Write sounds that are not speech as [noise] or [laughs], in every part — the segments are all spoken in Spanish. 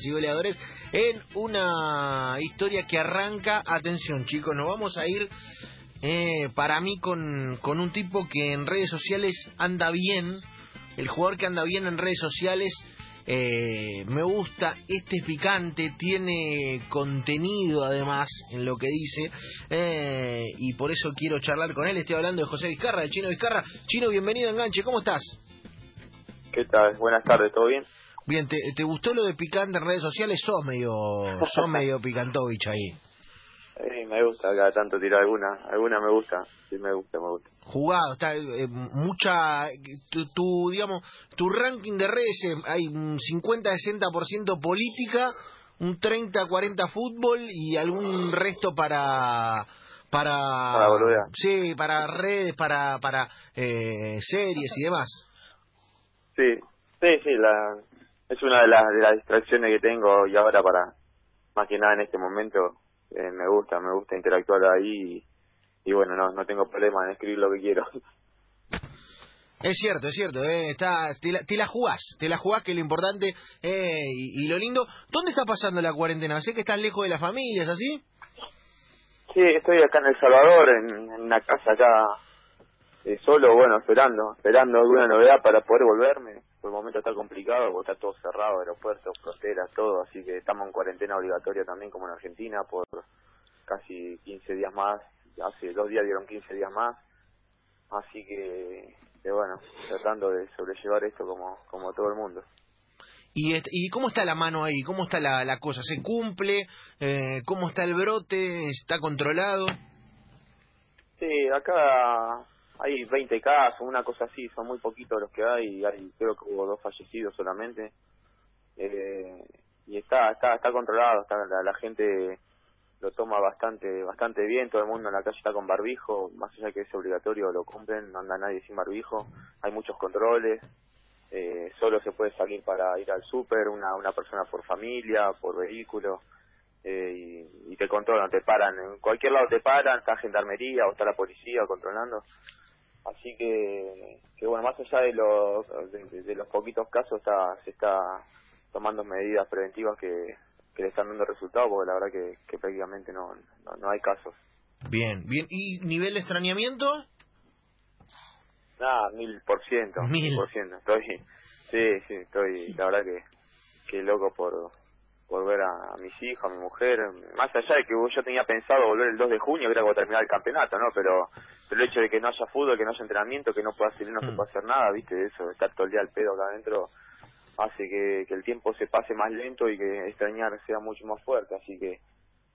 y goleadores en una historia que arranca, atención chicos, nos vamos a ir eh, para mí con, con un tipo que en redes sociales anda bien, el jugador que anda bien en redes sociales, eh, me gusta, este es picante, tiene contenido además en lo que dice, eh, y por eso quiero charlar con él, estoy hablando de José Vizcarra, el Chino Vizcarra. Chino, bienvenido Enganche, ¿cómo estás? ¿Qué tal? Buenas tardes, ¿todo bien? Bien, ¿te, ¿te gustó lo de picante en redes sociales? Sos medio, sos medio picantovich ahí. Sí, me gusta cada tanto tirar alguna, alguna me gusta, sí me gusta, me gusta. Jugado, está eh, mucha, tu, tu, digamos, tu ranking de redes eh, hay un 50-60% política, un 30-40 fútbol y algún resto para para Para boludear. sí, para redes, para para eh, series y demás. Sí, sí, sí, la, es una de las, de las distracciones que tengo y ahora para, más que nada en este momento, eh, me gusta, me gusta interactuar ahí y, y bueno, no, no tengo problema en escribir lo que quiero. [laughs] Es cierto, es cierto, eh, está, te, la, te la jugás, te la jugás que es lo importante eh, y, y lo lindo. ¿Dónde está pasando la cuarentena? Sé que estás lejos de la familia, ¿es así? Sí, estoy acá en El Salvador, en, en una casa acá, eh, solo, bueno, esperando, esperando alguna novedad para poder volverme. Por el momento está complicado porque está todo cerrado, aeropuertos, fronteras, todo, así que estamos en cuarentena obligatoria también como en Argentina por casi 15 días más, hace dos días dieron 15 días más, así que, que bueno, tratando de sobrellevar esto como, como todo el mundo. ¿Y, est- ¿Y cómo está la mano ahí? ¿Cómo está la, la cosa? ¿Se cumple? Eh, ¿Cómo está el brote? ¿Está controlado? Sí, acá hay 20 casos, una cosa así, son muy poquitos los que hay, hay creo que hubo dos fallecidos solamente. Eh, y está está está controlado, está la, la gente lo toma bastante bastante bien, todo el mundo en la calle está con barbijo, más allá que es obligatorio lo cumplen, no anda nadie sin barbijo, hay muchos controles, eh, solo se puede salir para ir al súper, una una persona por familia, por vehículo, eh, y, y te controlan, te paran, en cualquier lado te paran, está gendarmería o está la policía controlando. Así que, que bueno, más allá de los, de, de los poquitos casos, está, se está tomando medidas preventivas que, que le están dando resultados, porque la verdad que, que prácticamente no, no, no hay casos. Bien, bien. ¿Y nivel de extrañamiento? Nada, mil por ciento, Mil. mil por ciento. Estoy, sí, sí, estoy, la verdad que, que loco por, por ver a, a mis hijos, a mi mujer, más allá de que yo tenía pensado volver el 2 de junio, que era cuando terminar el campeonato, ¿no? Pero, pero el hecho de que no haya fútbol, que no haya entrenamiento, que no pueda salir, no se Mm. puede hacer nada, ¿viste? Eso, estar todo el día al pedo acá adentro, hace que, que el tiempo se pase más lento y que extrañar sea mucho más fuerte, así que,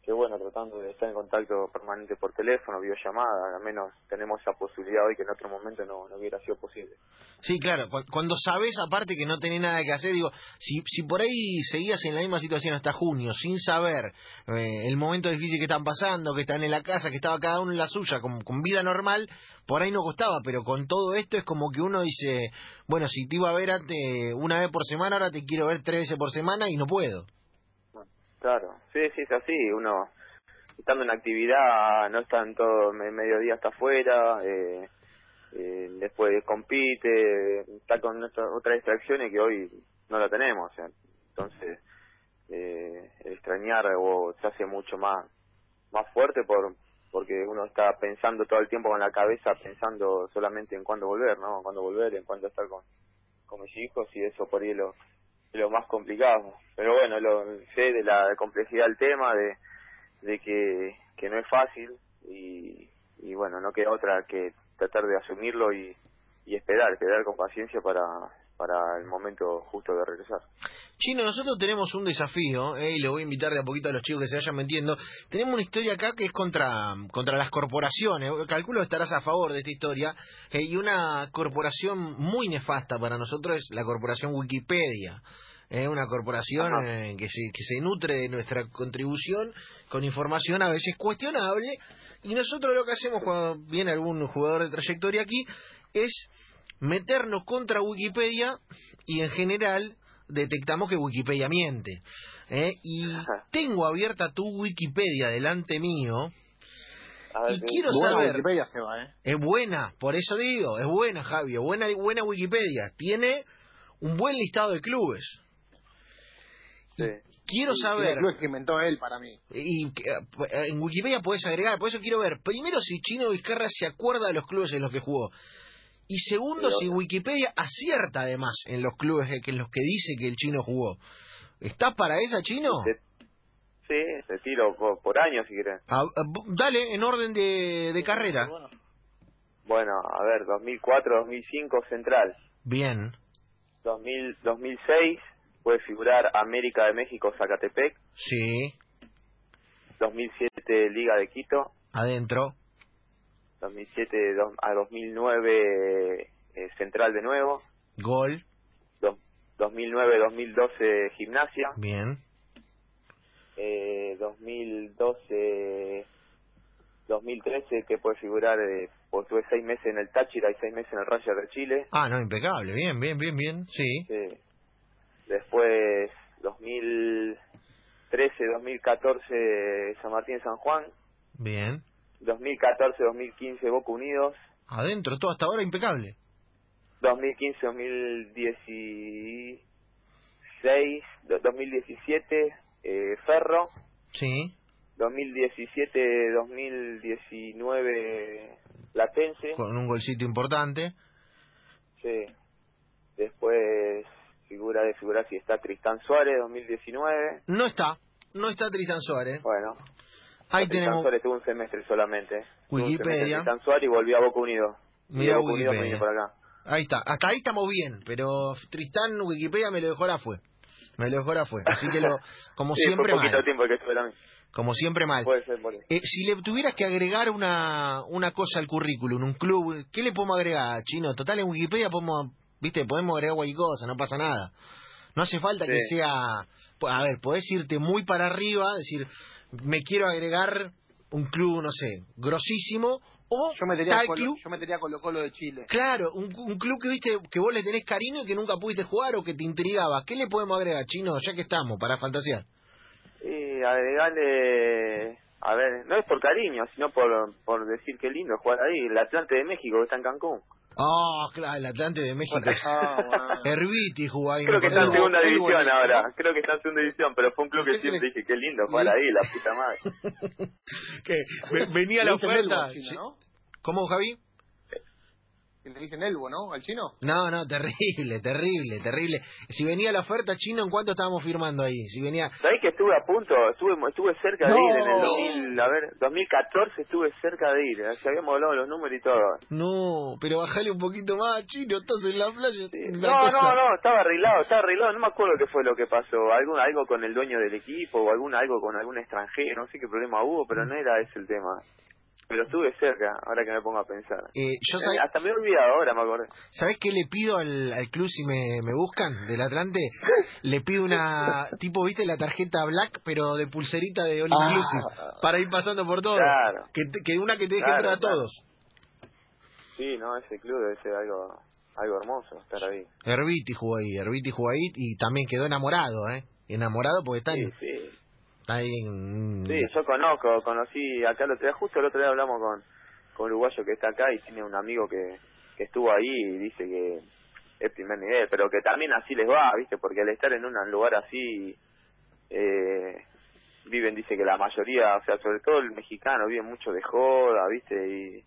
que bueno, tratando de estar en contacto permanente por teléfono, videollamada, al menos tenemos esa posibilidad hoy que en otro momento no, no hubiera sido posible. Sí, claro. cu- Cuando sabes, aparte que no tenés nada que hacer, digo, si, si por ahí seguías en la misma situación hasta junio, sin saber eh, el momento difícil que están pasando, que están en la casa, que estaba cada uno en la suya, con, con vida normal, por ahí no costaba, pero con todo esto es como que uno dice, bueno, si te iba a ver antes una vez por semana, ahora te quiero ver tres veces por semana y no puedo. Claro, sí, sí, es así, uno estando en actividad, no está en todo, me- mediodía está afuera, eh, eh, después compite, está con nuestra- otras distracciones que hoy no la tenemos, entonces eh, extrañar o se hace mucho más más fuerte por porque uno está pensando todo el tiempo con la cabeza, pensando solamente en cuándo volver, ¿no? Cuándo volver, en cuándo estar con, con mis hijos y eso por ahí lo más complicado. Pero bueno, lo, sé de la complejidad del tema, de, de que, que no es fácil y, y bueno, no queda otra que tratar de asumirlo y, y esperar, esperar con paciencia para, para el momento justo de regresar. Chino, nosotros tenemos un desafío, eh, y le voy a invitar de a poquito a los chicos que se vayan metiendo. Tenemos una historia acá que es contra, contra las corporaciones. Calculo que estarás a favor de esta historia. eh, y una corporación muy nefasta para nosotros es la corporación Wikipedia. Es una corporación eh, que, se, que se nutre de nuestra contribución con información a veces cuestionable. Y nosotros lo que hacemos cuando viene algún jugador de trayectoria aquí es meternos contra Wikipedia y en general detectamos que Wikipedia miente. ¿eh? Y tengo abierta tu Wikipedia delante mío. A ver, Y ¿qué- quiero Buena saber, Wikipedia se va, ¿eh? es buena, por eso digo, es buena, Javio, buena, buena Wikipedia. Tiene un buen listado de clubes. Sí. Quiero Sí, saber, club que inventó él para mí. y que, eh, en Wikipedia puedes agregar, por eso quiero ver, primero si Chino Vizcarra se acuerda de los clubes en los que jugó. Y segundo, si. Wikipedia acierta además en los clubes que en los que dice que el chino jugó. ¿Estás para esa, Chino? Sí, te tiro por, año si querés. Ah, ah, dale, en orden de, de carrera. Bueno, a ver, 2004-2005 Central. Bien, 2000, 2006 puede figurar América de México Zacatepec. sí, 2007 Liga de Quito. adentro, 2007 do- a 2009 eh, Central de nuevo. gol, Do- 2009-2012 Gimnasia. bien, Eh, 2012 2013 que puede figurar eh, pues tuve seis meses en el Táchira y seis meses en el Rayo de Chile. Ah, no, impecable, bien, bien, bien, bien, sí, Sí. Después 2013-2014 San Martín San Juan. bien. 2014-2015 Boca Unidos. Adentro, todo hasta ahora impecable. 2015-2016 do- 2017 eh, Ferro. Sí, 2017-2019 Platense. con un golcito importante. Sí. Después figura de figura si está Tristán Suárez 2019. No está, no está Tristan Suárez. Bueno, Ahí tenemos Suárez tuvo un semestre solamente. Wikipedia. Suárez y volvió a Boca Unidos. Y Mira Wikipedia. vine por acá. Ahí está, hasta ahí estamos bien, pero Tristán Wikipedia me lo dejó la fue. Me lo dejó la fue. Así que lo, [laughs] como Sí, siempre fue poquito mal. tiempo que estuve también. Como siempre mal. Puede ser eso. Eh, si le tuvieras que agregar una, una cosa al currículum, un club, ¿qué le podemos agregar, Chino? Total, en Wikipedia podemos, viste, podemos agregar cualquier cosa, no pasa nada. No hace falta Sí. que sea... A ver, podés irte muy para arriba, decir, me quiero agregar un club, no sé, grosísimo, o Yo metería, tal Colo, club... yo metería Colo Colo de Chile. Claro, un, un club que viste que vos le tenés cariño y que nunca pudiste jugar o que te intrigaba. ¿Qué le podemos agregar, Chino, ya que estamos, para fantasear? Y agregarle, a ver, no es por cariño, sino por, por decir que lindo jugar ahí, el Atlante de México que está en Cancún. Oh, claro, el Atlante de México. [laughs] Ah, bueno. Herbiti jugó ahí. Creo que está en segunda división ahora, creo que está en segunda división, pero fue un club que ¿Qué siempre tenés? dije, qué lindo jugar ahí, la puta madre. [laughs] que ve- venía la oferta. ¿Cómo, Javi? Que Le dicen Elbo, ¿no? Al chino. No, no, terrible, terrible, terrible. Si venía la oferta chino, ¿en cuánto estábamos firmando ahí? Si venía... ¿Sabés que estuve a punto? Estuve estuve cerca de ir en el 2000, a ver, 2014 estuve cerca de ir, así habíamos hablado de los números y todo. No, pero bajale un poquito más, chino, estás en la playa. Sí. No, cosa- no, no, estaba arreglado, estaba arreglado, no me acuerdo qué fue lo que pasó, algo, algo con el dueño del equipo o algún, algo con algún extranjero, no sé qué problema hubo, pero no era ese el tema. Pero estuve cerca, ahora que me pongo a pensar. Eh, yo Hasta me he olvidado ahora, me acordé. ¿sabés qué le pido al, al club si me, me buscan del Atlante? [laughs] Le pido una, tipo, viste, la tarjeta black, pero de pulserita de All Ah. Inclusive, para ir pasando por todo. Claro. Que, que una que te deje Claro, entrar a claro. todos. Sí, no, ese club debe ser algo, algo hermoso estar ahí. Herbiti jugó ahí, Herbiti jugó ahí y también quedó enamorado, ¿eh? Enamorado porque está, Sí, en- sí. Sí, yo conozco, conocí acá el otro día, justo el otro día hablamos con, con un uruguayo que está acá y tiene un amigo que, que estuvo ahí y dice que es primer nivel, pero que también así les va, ¿viste? Porque al estar en un lugar así, eh, viven, dice que la mayoría, o sea, sobre todo el mexicano, vive mucho de joda, ¿viste? Y,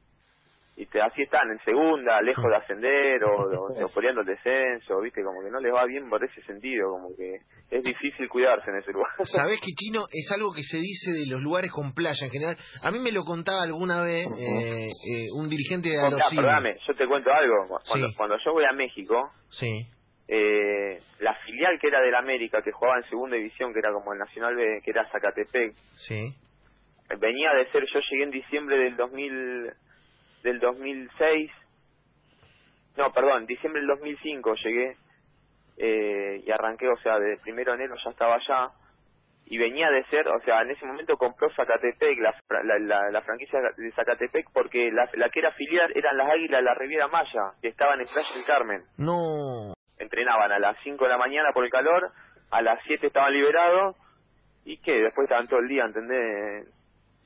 y te, así están en segunda, lejos de ascender o, o, o peleando el descenso, ¿viste? Como que no les va bien por ese sentido, como que es difícil cuidarse en ese lugar. [laughs] ¿Sabés que chino es algo que se dice de los lugares con playa en general? A mí me lo contaba alguna vez eh, eh, un dirigente de Bueno, mirá, Alocine. perdóname, yo te cuento algo. Cuando, Sí. cuando yo voy a México, Sí, eh, la filial que era del América, que jugaba en segunda división, que era como el Nacional B, que era Zacatepec, sí, venía de ser, yo llegué en diciembre del 2000, del 2006, no, perdón, diciembre del 2005 llegué eh, y arranqué, o sea, de primero de enero ya estaba allá y venía de ser, o sea, en ese momento compró Zacatepec, la, la, la franquicia de Zacatepec, porque la, la que era filial eran las Águilas de la Riviera Maya, que estaban en Playa del Carmen. no, Entrenaban a las 5 de la mañana por el calor, a las 7 estaban liberados, y que después estaban todo el día, ¿entendés?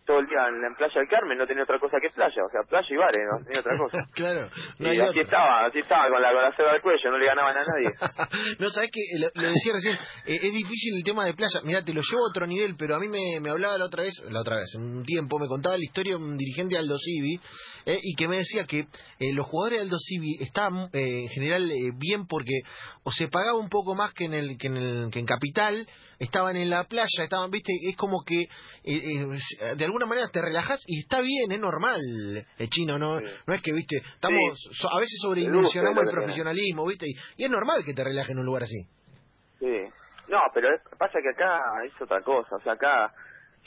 Todo el día en la playa del Carmen, no tenía otra cosa que playa, o sea, playa y bares, no tenía otra cosa. [laughs] claro, no y así otra. estaba, así estaba con la, con la ceba del cuello, no le ganaban a nadie. [laughs] no, sabes que lo, lo decía recién, eh, es difícil el tema de playa. Mira, te lo llevo a otro nivel, pero a mí me, me hablaba la otra vez, la otra vez, un tiempo, me contaba la historia de un dirigente de Aldo Civi, eh, y que me decía que eh, los jugadores de Aldo Civi estaban eh, en general eh, bien porque o se pagaba un poco más que en el que en, el, que en Capital, estaban en la playa, estaban, viste, es como que eh, eh, de alguna manera te relajas y está bien, es normal, el chino, no, Sí. no es que, viste, estamos, Sí. so- a veces sobredimensionamos el profesionalismo, viste, y, y es normal que te relajes en un lugar así. Sí. No, pero es- pasa que acá es otra cosa, o sea, acá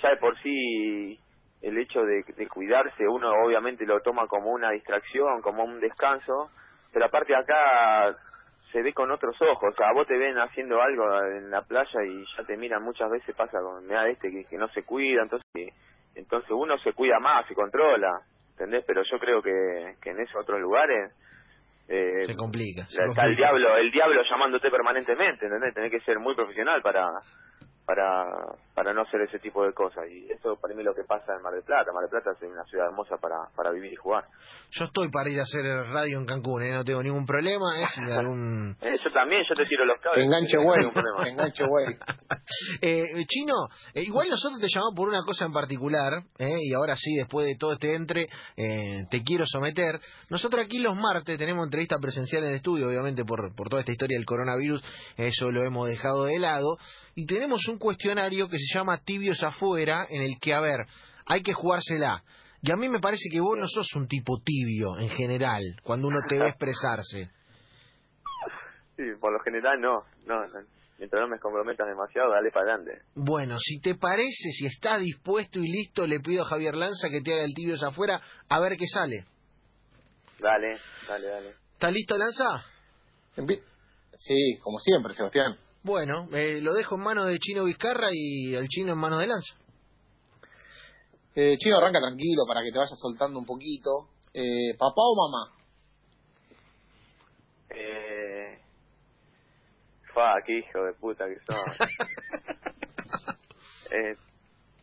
ya de por sí el hecho de, de cuidarse uno obviamente lo toma como una distracción, como un descanso, pero aparte acá se ve con otros ojos, o sea, vos te ven haciendo algo en la playa y ya te miran muchas veces, pasa con mira este que, que no se cuida, entonces entonces uno se cuida más, se controla, ¿entendés? Pero yo creo que, que en esos otros lugares eh, se complica. se está el diablo, el diablo llamándote permanentemente, ¿entendés? Tenés que ser muy profesional para para para no hacer ese tipo de cosas y eso para mí es lo que pasa en Mar del Plata. Mar del Plata es una ciudad hermosa para para vivir y jugar. Yo estoy para ir a hacer radio en Cancún, ¿eh? no tengo ningún problema, es algún... [laughs] Eh, yo también, yo te tiro los cables. Enganche güey, [laughs] enganche güey. [laughs] Eh, Chino, eh, igual nosotros te llamamos por una cosa en particular, eh, y ahora sí, después de todo este entre, eh, te quiero someter. Nosotros aquí los martes tenemos entrevista presencial en el estudio, obviamente por, por toda esta historia del coronavirus, eso lo hemos dejado de lado, y tenemos un cuestionario que se llama Tibios Afuera, en el que, a ver, hay que jugársela. Y a mí me parece que vos no sos un tipo tibio en general, cuando uno te ve [laughs] expresarse. Sí, por lo general no, no, no. mientras no me comprometas demasiado, dale para adelante. Bueno, si te parece, si está dispuesto y listo, le pido a Javier Lanza que te haga el tibios afuera, a ver qué sale. Dale, dale, dale. ¿Está listo, Lanza? Sí, como siempre, Sebastián. Bueno, eh, lo dejo en manos de Chino Vizcarra y el chino en manos de Lanza. Eh, Chino, arranca tranquilo para que te vayas soltando un poquito. Eh, ¿Papá o mamá? Eh... Fa, qué hijo de puta que sos. [laughs] eh,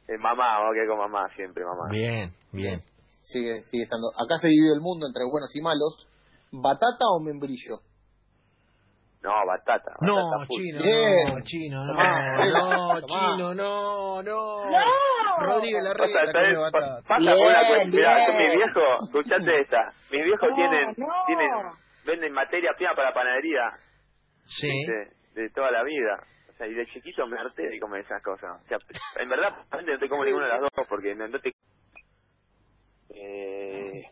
eh, mamá, vamos a quedar con mamá siempre, mamá. Bien, bien. Sigue, sigue estando. Acá se divide el mundo entre buenos y malos. ¿Batata o membrillo? No, batata. No, batata chino, no, chino, no, no, chino, no, no. Rodríguez la Pasa, regla, ¿sabes? come batata. Pa- pasa Bien, por una cuestión. Mirá, mi viejo, escuchate esta. Mis viejos No, tienen, no. tienen, venden materia prima para panadería Sí. de, de toda la vida. O sea, y de chiquito me harté de comer esas cosas. O sea, en verdad, [laughs] no te como ninguna de las dos porque no, no te... Eh...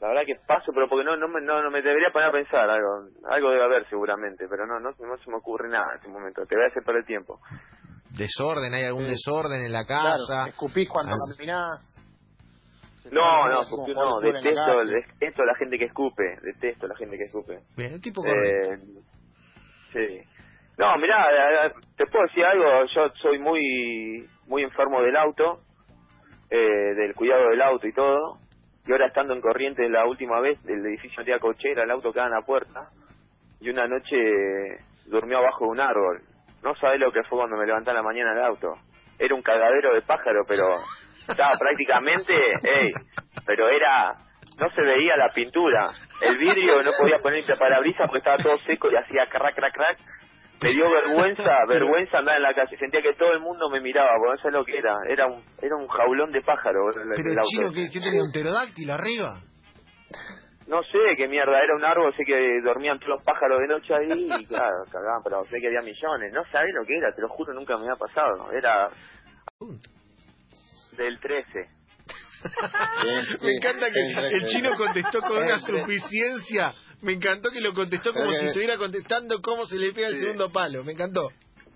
La verdad que paso, pero porque no no me, no, no me debería poner a pensar algo. Algo debe haber seguramente, pero no, no, no se me ocurre nada en este momento. Te voy a hacer perder tiempo. Desorden, hay algún Sí. desorden en la Claro, casa. escupís cuando Ah. caminás. No, no, no, la detesto, calle. detesto a la gente que escupe, detesto a la gente que escupe. Bien, el tipo. Eh, sí. No, mirá, te puedo decir algo, yo soy muy muy enfermo del auto, eh, del cuidado del auto y todo, y ahora estando en corriente la última vez, el edificio de cochera, el auto queda en la puerta, y una noche durmió abajo de un árbol. No sabés lo que fue cuando me levanté a la mañana el auto. Era un cagadero de pájaro, pero estaba [laughs] prácticamente, ey, pero era, no se veía la pintura. El vidrio no podía poner parabrisas porque estaba todo seco y hacía crack, crack, crack. Me dio vergüenza, [laughs] vergüenza andar en la calle. Sentía que todo el mundo me miraba, porque no sé lo que era. Era un, era un jaulón de pájaro el, Pero el chino, ¿qué, qué tenía? ¿Un pterodáctilo arriba? No sé qué mierda, era un árbol, sé que dormían todos los pájaros de noche ahí y [laughs] claro, cagaban, pero sé que había millones. No sabés lo que era, te lo juro, nunca me había pasado. Era del 13. Bien, [laughs] Me encanta que el chino contestó con una suficiencia. Me encantó que lo contestó como si que- estuviera contestando cómo se le pega el Sí. segundo palo. Me encantó.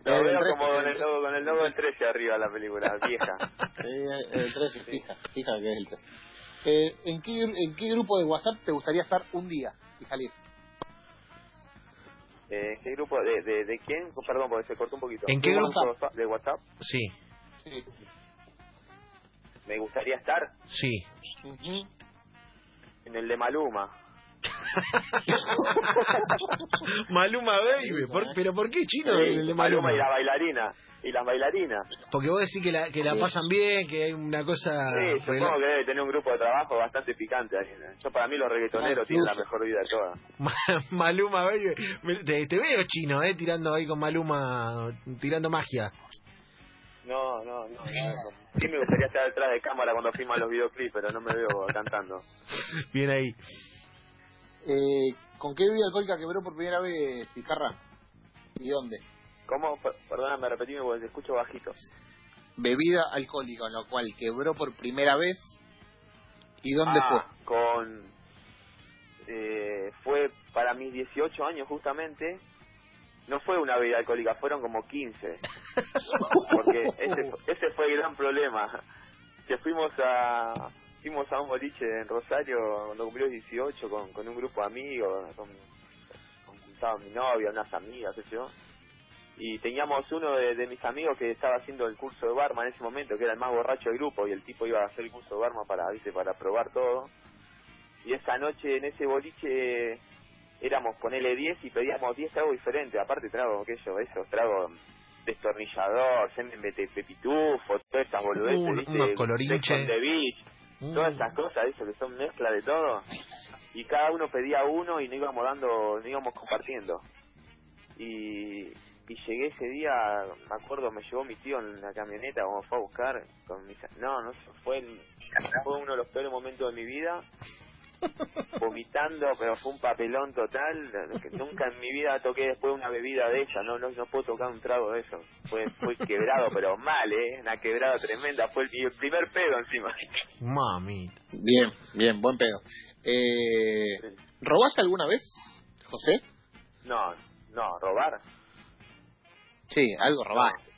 Lo veo 13, como con el logo, con el logo del 13 arriba la película, [laughs] vieja. Sí, el 13, fija, fija que es el 13. Eh, ¿en, qué, ¿En qué grupo de WhatsApp te gustaría estar un día y salir? Eh, ¿Qué grupo? ¿De, de, de quién? Perdón, porque se cortó un poquito. ¿En qué ¿De grupo? WhatsApp? ¿De WhatsApp? Sí, Sí. Me gustaría estar sí. En el de Maluma. [laughs] Maluma Baby. ¿Por- ¿Pero por qué chino Sí, el de Maluma Maluma? y la bailarina. Y las bailarinas. Porque vos decís que la, que la Sí. pasan bien, que hay una cosa... Sí, supongo que debe tener un grupo de trabajo bastante picante ahí. ¿no? Yo para mí los reggaetoneros Ah, tienen la mejor vida de todas. [laughs] Ma- Maluma Baby. Te veo chino, eh, tirando ahí con Maluma, tirando magia. No, no, no. no. Sí me gustaría estar detrás de cámara cuando filman los videoclips, pero no me veo cantando. Bien ahí. Eh, ¿Con qué bebida alcohólica quebró por primera vez Picarra? ¿Y dónde? ¿Cómo? Per- Perdóname, repetime porque te escucho bajito. Bebida alcohólica, con lo cual quebró por primera vez. ¿Y dónde ah, con... Eh, fue para mis 18 años justamente. No fue una bebida alcohólica, fueron como 15. [laughs] Porque ese, fue- ese fue el gran problema. Que fuimos a fuimos a un boliche en Rosario cuando cumplió 18 con, con un grupo de amigos, con, con estaba mi novia, unas amigas, qué sé yo. Y teníamos uno de, de mis amigos que estaba haciendo el curso de barma en ese momento, que era el más borracho del grupo, y el tipo iba a hacer el curso de barma para, ¿viste? para probar todo. Y esa noche en ese boliche éramos ponele 10 y pedíamos 10 tragos diferentes, aparte tragos, yo, esos tragos destornillador, semen de pepitufo, todas esas boludeces, ¿viste? unos colorinches. The beach, Mm. todas esas cosas, eso que son mezcla de todo. Y cada uno pedía uno y nos íbamos dando, nos íbamos compartiendo. Y, y llegué ese día, me acuerdo, me llevó mi tío en la camioneta como fue a buscar con mis... No, no, fue, el- fue uno de los peores momentos de mi vida. Vomitando, pero fue un papelón total. que Nunca en mi vida toqué después una bebida de ella. No, no, no puedo tocar un trago de eso. Fue, fue quebrado, pero mal, ¿eh? Una quebrada tremenda. Fue el, primer pedo encima. Mami. Bien, bien, buen pedo. Eh, ¿Robaste alguna vez, José? No, no, robar. Sí, algo robaste.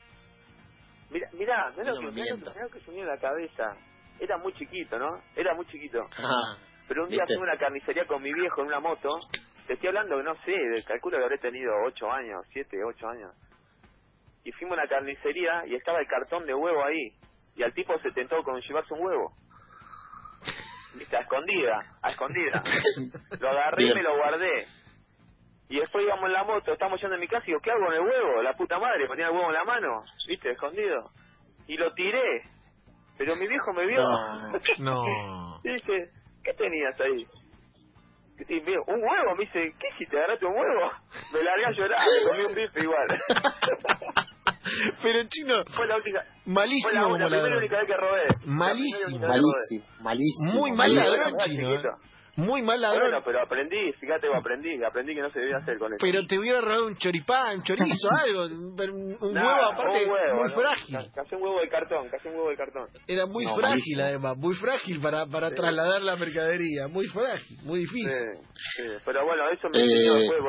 Mira, mira, lo me que, mirá lo mientas. que, mirá lo que se me a la cabeza. Era muy chiquito, ¿no? Era muy chiquito. Ah, Pero un día ¿Viste? fui a una carnicería con mi viejo en una moto. Te estoy hablando que no sé, calculo que habré tenido 8 años, 7, 8 años. Y fuimos a una carnicería y estaba el cartón de huevo ahí. Y al tipo se tentó con llevarse un huevo. Viste, a escondida, a escondida. [laughs] Lo agarré y me lo guardé. Y después íbamos en la moto, estamos yendo a mi casa y digo, ¿qué hago con el huevo? La puta madre, ponía el huevo en la mano, viste, escondido. Y lo tiré. Pero mi viejo me vio. No. No. [laughs] Dice, ¿qué tenías ahí? Y me, un huevo, me dice, ¿qué hiciste? ¿Agarraste un huevo? [laughs] Me largué a llorar, me comí un bife igual. [laughs] Pero chino, fue la única, fue malísimo la, como la primera única vez que robé. La Malísimo. primera y única vez que robé. malísimo, malísimo. Muy mal ladrón, chino. Muy mal ladrón. Bueno, pero aprendí, fíjate, aprendí, aprendí que no se debía hacer con eso. Pero te hubiera robado un choripán, [laughs] un chorizo, algo. Un, huevo aparte un huevo, muy ¿no? frágil. Ca- Casi un huevo de cartón, casi un huevo de cartón. Era muy No, frágil malísimo. además, muy frágil para, para Sí. trasladar la mercadería. Muy frágil, muy difícil. Sí, sí, pero bueno, eso me Eh. enseñó después,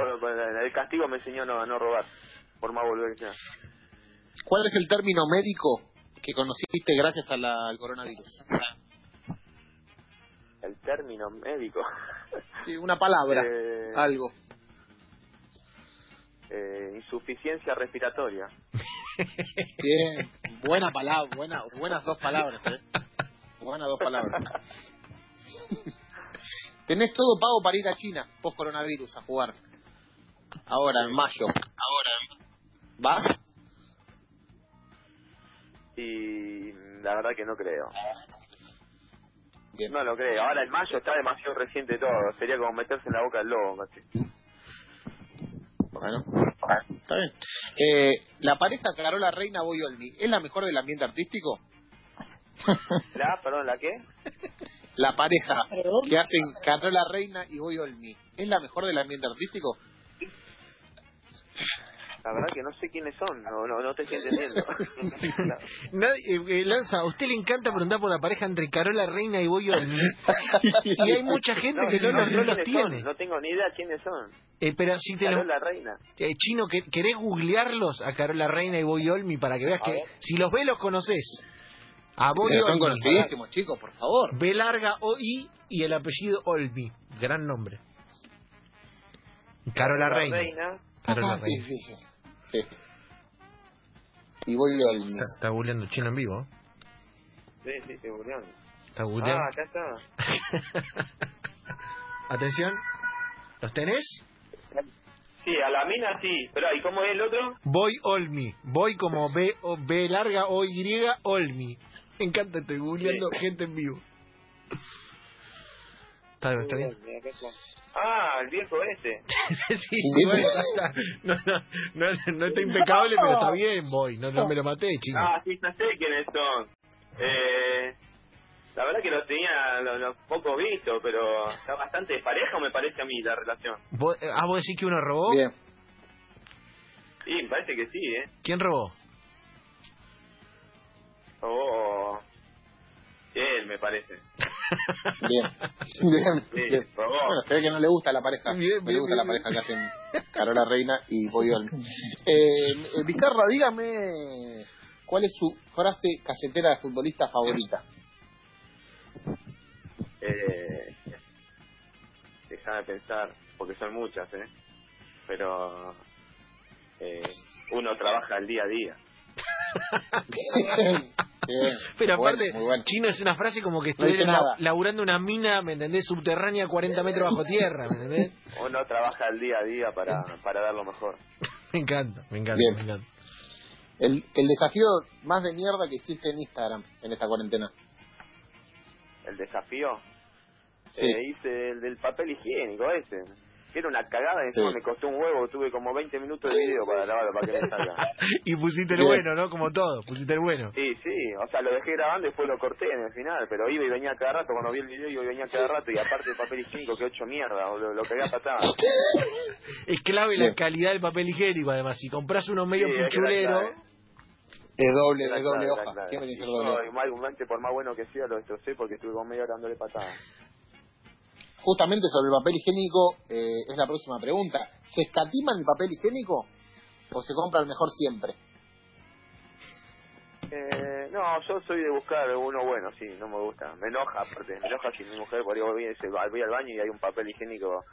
el castigo me enseñó no, a no robar, por más volver que sea. ¿Cuál es el término médico que conociste gracias a la- al coronavirus? El término médico. Sí, una palabra, Eh, algo. eh, insuficiencia respiratoria. Bien, buena palabra, buena, buenas dos palabras, ¿eh? Buenas dos palabras. Tenés todo pago para ir a China, post coronavirus, a jugar. Ahora, en mayo. Ahora. ¿Vas? Y la verdad que no creo. Bien. No lo creo. Ahora el mayo está demasiado reciente todo. Sería como meterse en la boca del lobo. Bueno, está bien. Eh, la pareja Carola Reina Boy Olmi, ¿es la mejor del ambiente artístico? [laughs] ¿La? Perdón, ¿la qué? La pareja que hacen Carola Reina y Boy Olmi, ¿es la mejor del ambiente artístico? La verdad que no sé quiénes son. No, no, no te estoy entendiendo. [laughs] Nadie- eh, Lanza, a usted le encanta preguntar por la pareja entre Carola Reina y Boyo Olmi. [laughs] Y hay mucha gente que no, los- sé no los tiene. son, No tengo ni idea quiénes son. Eh, pero si te lo- Carola Reina. eh, Chino, ¿qué- ¿querés googlearlos a Carola Reina y Boy Olmi para que veas A que ver. si los ves los conoces? A Boy Pero son conocidísimos, chicos, por favor. B larga O I y el apellido Olmi. Gran nombre. Carola Reina. Carola Ah, Reina. Sí, sí, sí. Sí. Y Boy Olmi. Está, está googleando chino en vivo. Sí, sí, sí, Julián. Está googleando. Ah, acá está. [laughs] Atención. ¿Los tenés? Sí, a la mina sí, pero ¿y cómo es el otro? Voy Olmi. Voy como B, o, B larga O Y Olmi. Me encanta, estoy googleando gente en vivo. Está bien, está bien. Ah, el viejo este. [laughs] sí, sí, bueno, está. No, no, no, no está impecable, pero está bien, voy. No, no me lo maté, chico. Ah, sí, ya sé quiénes son. Eh, la verdad que los tenía los, los poco visto, pero está bastante pareja, me parece a mí, la relación. ¿Vos, eh, ah, ¿vos decís que uno robó? Bien. Sí, me parece que sí, ¿eh? ¿Quién robó? Oh, él, me parece. [laughs] Bien. Bien. Bien. Bueno, se ve que no le gusta la pareja. Bien, no bien, le gusta bien, la pareja que hacen [laughs] Carola Reina y Boyol. Eh, eh, Vizcarra, dígame cuál es su frase casetera de futbolista favorita. Eh, déjame pensar, porque son muchas, ¿eh? Pero eh, uno trabaja el día a día. [laughs] Bien. [laughs] Pero aparte, bueno. chino es una frase como que estuviera laburando una mina, ¿me entendés? Subterránea 40 metros bajo tierra, ¿me entendés? [laughs] Uno trabaja el día a día para, para dar lo mejor. [laughs] Me encanta, me encanta, Bien. me encanta. El, el desafío más de mierda que hiciste en Instagram en esta cuarentena. El desafío, Sí. eh, hice el del papel higiénico ese. Era una cagada, encima Sí. me costó un huevo, tuve como 20 minutos de video para grabarlo, para que me salga. [laughs] Y pusiste el Bien. bueno, ¿no? Como todo, pusiste el bueno. Sí, sí, o sea, lo dejé grabando y después lo corté en el final, pero iba y venía cada rato, cuando vi el video iba y venía cada rato, y aparte el papel higiénico, que ocho mierda, o lo, lo pegué a patadas. [laughs] Es clave Bien. la calidad del papel higiénico, además. Si compras uno medio Sí, es doble, es doble hoja. clave. Siempre tiene que ser Y doble igualmente, por más bueno que sea, lo destrocé porque estuve como media hora dándole patadas. Justamente sobre el papel higiénico eh, es la próxima pregunta. ¿Se escatima el papel higiénico o se compra el mejor siempre? Eh, no, yo soy de buscar uno bueno, sí, no me gusta. Me enoja, aparte, me enoja si mi mujer por ahí voy, dice, "Va- voy al baño y hay un papel higiénico,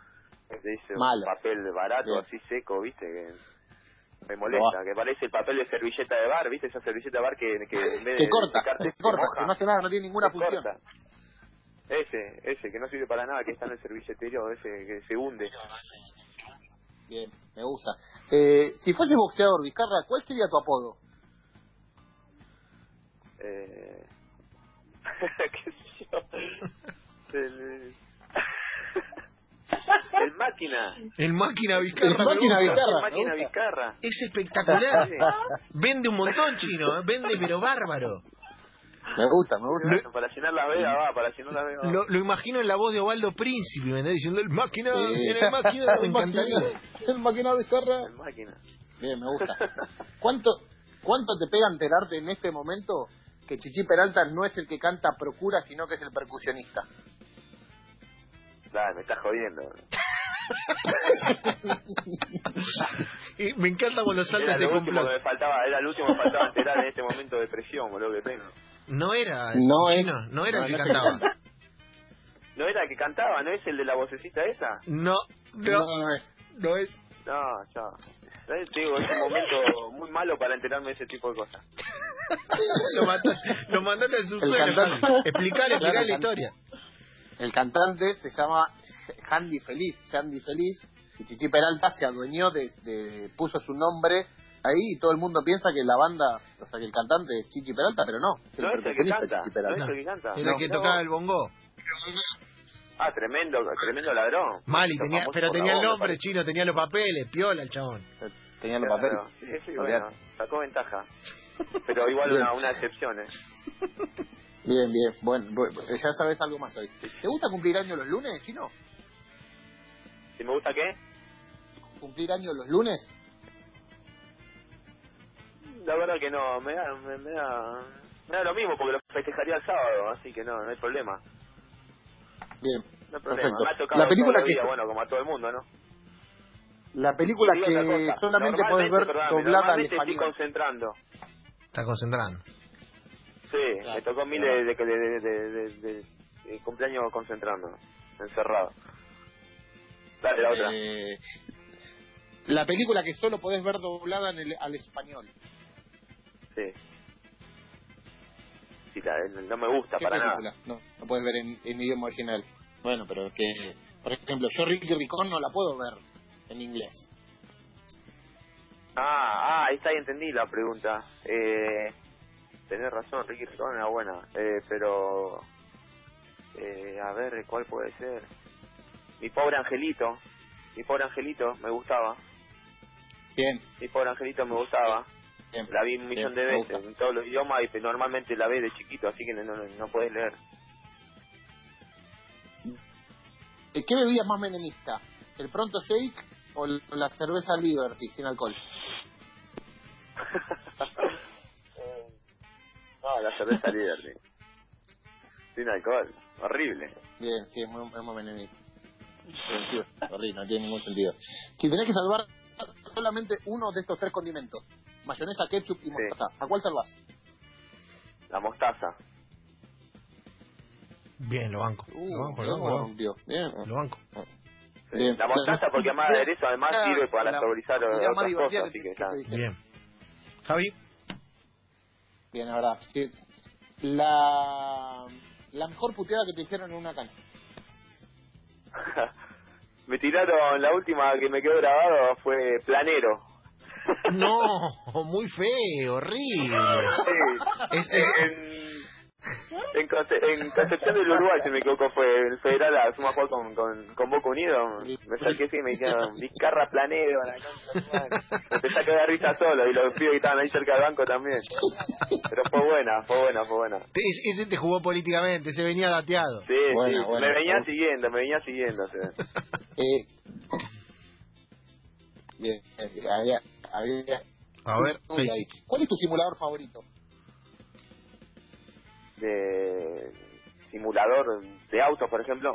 dice un papel barato, Bien. así seco, viste, que me molesta, que parece el papel de servilleta de bar, viste, esa servilleta de bar que, que en vez de corta, secarte, se corta, que no hace nada, no tiene ninguna función. corta. Ese, ese, que no sirve para nada, que está en el servilletero, ese que se hunde. Bien, me gusta. Eh, si fuese boxeador, Vizcarra, ¿cuál sería tu apodo? Eh... [laughs] ¿Qué sé yo? El... el máquina. el máquina Vizcarra. El máquina. Vizcarra. El máquina me gusta. Vizcarra. Es espectacular. Vende un montón, chino. ¿eh? Vende, pero bárbaro. Me gusta, me gusta. Bueno, para llenar la vega va, para llenar la vega va. Lo, lo imagino en la voz de Osvaldo Príncipe, ¿me entendés? Diciendo el máquina, Sí. el máquina, [laughs] me El máquina- encantaría. El máquina Vizcarra. El máquina. Bien, me gusta. [laughs] ¿Cuánto, ¿Cuánto te pega enterarte en este momento que Chichi Peralta no es el que canta Procura, sino que es el percusionista? Dale, me estás jodiendo. [laughs] Y me encanta cuando salta Era este lo último que complot. me faltaba, era lo último que me faltaba enterar en este momento de presión, boludo, que tengo. No era, No es- chino, no era no, el que no el cantaba. canta. [laughs] ¿No era el que cantaba? ¿No es el de la vocecita esa? No, no, No es. no es. No, ya. ¿Sabes? Te digo, es un momento muy malo para enterarme de ese tipo de cosas. [laughs] Lo, mataste, lo mandaste al subsuelo. Claro, explicale la historia. El cantante se llama Handy Feliz, Handy Feliz, y Chichi Peralta se adueñó de, de- puso su nombre ahí y todo el mundo piensa que la banda, o sea que el cantante es Chichi Peralta, pero no, es No es el que percusionista canta, Chichi no Peralta. es el que canta. Era el que tocaba el bongo. Ah, tremendo, tremendo ladrón. Mal, y tenía, pero tenía el nombre chino, tenía los papeles, piola el chabón. Tenía los Claro, papeles. Sí, sí, bueno, sacó ventaja. Pero igual una, una excepción, ¿eh? Bien, bien, bueno, bueno, ya sabes algo más hoy. ¿Te gusta cumplir años los lunes, chino? Si me gusta qué, ¿Cumplir años los lunes? La verdad que no, me da, me, me da, me da lo mismo porque lo festejaría el sábado, así que no, no hay problema. Bien, No hay problema. Perfecto. Me ha tocado La película los que- bueno, como a todo el mundo, ¿no? la película otra que cosa, solamente podés normalmente, ver doblada al normalmente estoy español. concentrando. Está concentrando. Sí, Claro. me tocó miles de, de, de, de, de- de- de cumpleaños concentrando, encerrado. Dale, la otra. Eh, la película que solo podés ver doblada en el, al español. Sí. Sí, la- no me gusta ¿Qué para nada. película? No, no puedes ver en, en idioma original. Bueno, pero que Por ejemplo, yo Ricky Ricón no la puedo ver en inglés. Ah, ah, ahí está, ahí entendí la pregunta. Eh, tenés razón, Ricky Ricón era buena, eh, pero... Eh, a ver, ¿cuál puede ser? Mi pobre angelito, mi pobre angelito, me gustaba. Bien, Mi pobre angelito me gustaba. La vi un millón de veces, en todos los idiomas, y normalmente la ves de chiquito, así que no, no, no puedes leer. Eh, ¿Qué bebida es más menemista? ¿El pronto shake o la cerveza Liberty sin alcohol? [laughs] no, la cerveza Liberty. Sin alcohol, horrible. Bien, sí, es muy, es muy menemista. Horrible, no tiene ningún sentido. Si tenés que salvar solamente uno de estos tres condimentos, mayonesa, ketchup y mostaza, ¿a cuál salvás? La mostaza. Bien, lo banco. Uh, lo banco, bien, lo banco, lo banco. Bien. Lo banco. Sí. Bien. La mostaza porque además de aderezo además Ah, sirve para la- saborizar otras cosas, así que te- está. que te dije. Bien. Javi, Bien, ahora, sí. La, la mejor puteada que te dijeron en una cancha. [laughs] me tiraron, la última que me quedó grabado fue planero. No, muy feo, horrible. Sí. Es- es- en, en, Conce- en Concepción del Uruguay, si me equivoco, fue el federal, a fuimos a jugar con, con, con Boca Unido. Me saqué así y me dijeron, Vizcarra planero, la concha de tu madre". Me empecé a quedar risa solo y los pibes que estaban ahí cerca del banco también. Pero fue buena, fue buena, fue buena. Ese te jugó políticamente, se venía dateado. Sí, Buena, sí, buena. me venía siguiendo, me venía siguiendo. sí. Eh, bien, eh, había, había A ver, ahí. ¿Cuál es tu simulador favorito? De simulador de autos, por ejemplo.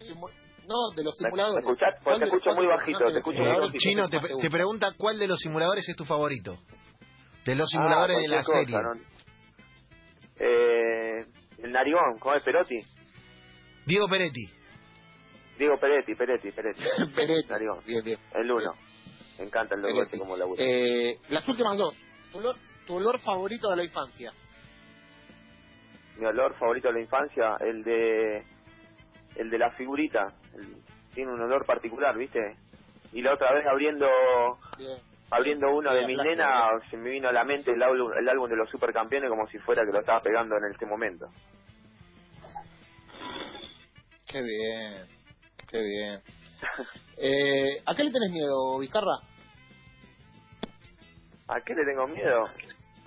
Simu- No, de los ¿Me- simuladores. me escuchás? Porque ¿Cuál te escucho muy bajito, te escucho muy. Chino, te, te pregunta cuál de los simuladores es tu favorito. De los Ah, simuladores de la serie. Eh, el narigón, ¿cómo es Perotti? Diego Peretti. Diego Peretti, Peretti, Peretti. [laughs] Peretti. Bien, bien. El uno. Me encanta el logo Peretti. este como laburo. Eh, las últimas dos. Tu olor, tu olor favorito de la infancia. Mi olor favorito de la infancia, el de el de la figurita. El- tiene un olor particular, ¿viste? Y la otra vez abriendo Bien. abriendo uno de mis nenas, se me vino a la mente el álbum, el álbum de los supercampeones como si fuera que lo estaba pegando en este momento. Qué bien. Qué bien. [laughs] Eh, ¿A qué le tenés miedo, Vizcarra? ¿A qué le tengo miedo?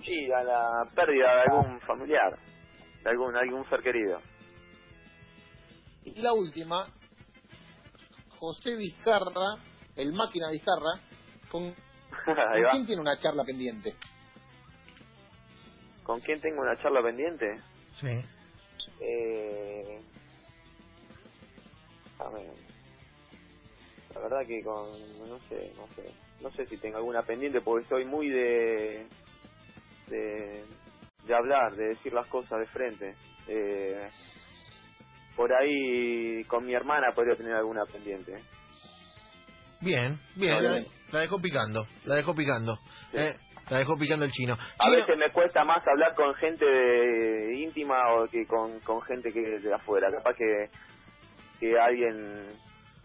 Sí, a la pérdida de algún familiar, de algún algún ser querido. Y la última, José Vizcarra, el máquina Vizcarra, ¿con, [laughs] ¿con quién tiene una charla pendiente? ¿Con quién tengo una charla pendiente? Sí. Eh... La verdad que con... no sé, no sé. No sé si tengo alguna pendiente porque soy muy de... de, de hablar, de decir las cosas de frente. Eh, por ahí con mi hermana podría tener alguna pendiente. Bien, bien. La, dejó picando, la dejó picando. Sí. Eh, la dejó picando el chino. A Chino, veces me cuesta más hablar con gente de- íntima o que con, con gente que de afuera. Capaz que, que alguien,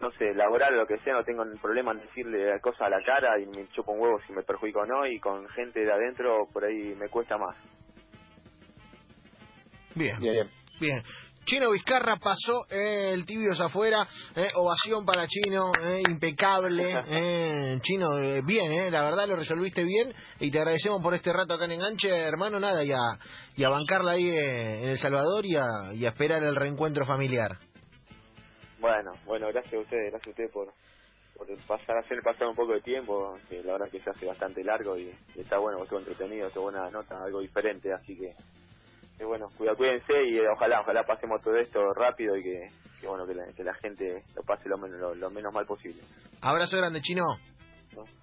no sé, laboral o lo que sea, no tengo problema en decirle cosas a la cara y me chupo un huevo si me perjudico o no. Y con gente de adentro, por ahí me cuesta más. Bien, Bien, bien. bien. Chino Vizcarra pasó eh, el tibios afuera, eh, ovación para Chino, eh, impecable. [laughs] Eh, Chino, eh, bien, eh, la verdad lo resolviste bien y te agradecemos por este rato acá en Enganche, hermano, nada, y a, y a bancarla ahí eh, en El Salvador y a, y a esperar el reencuentro familiar. Bueno, bueno, gracias a ustedes, gracias a ustedes por, por pasar, hacer pasar un poco de tiempo, que la verdad que se hace bastante largo y, y está bueno, estuvo entretenido, estuvo buena nota, algo diferente, así que, que bueno, cuídense y eh, ojalá, ojalá pasemos todo esto rápido y que, que bueno, que la, que la gente lo pase lo menos, lo, lo menos mal posible. Abrazo grande, Chino. ¿no?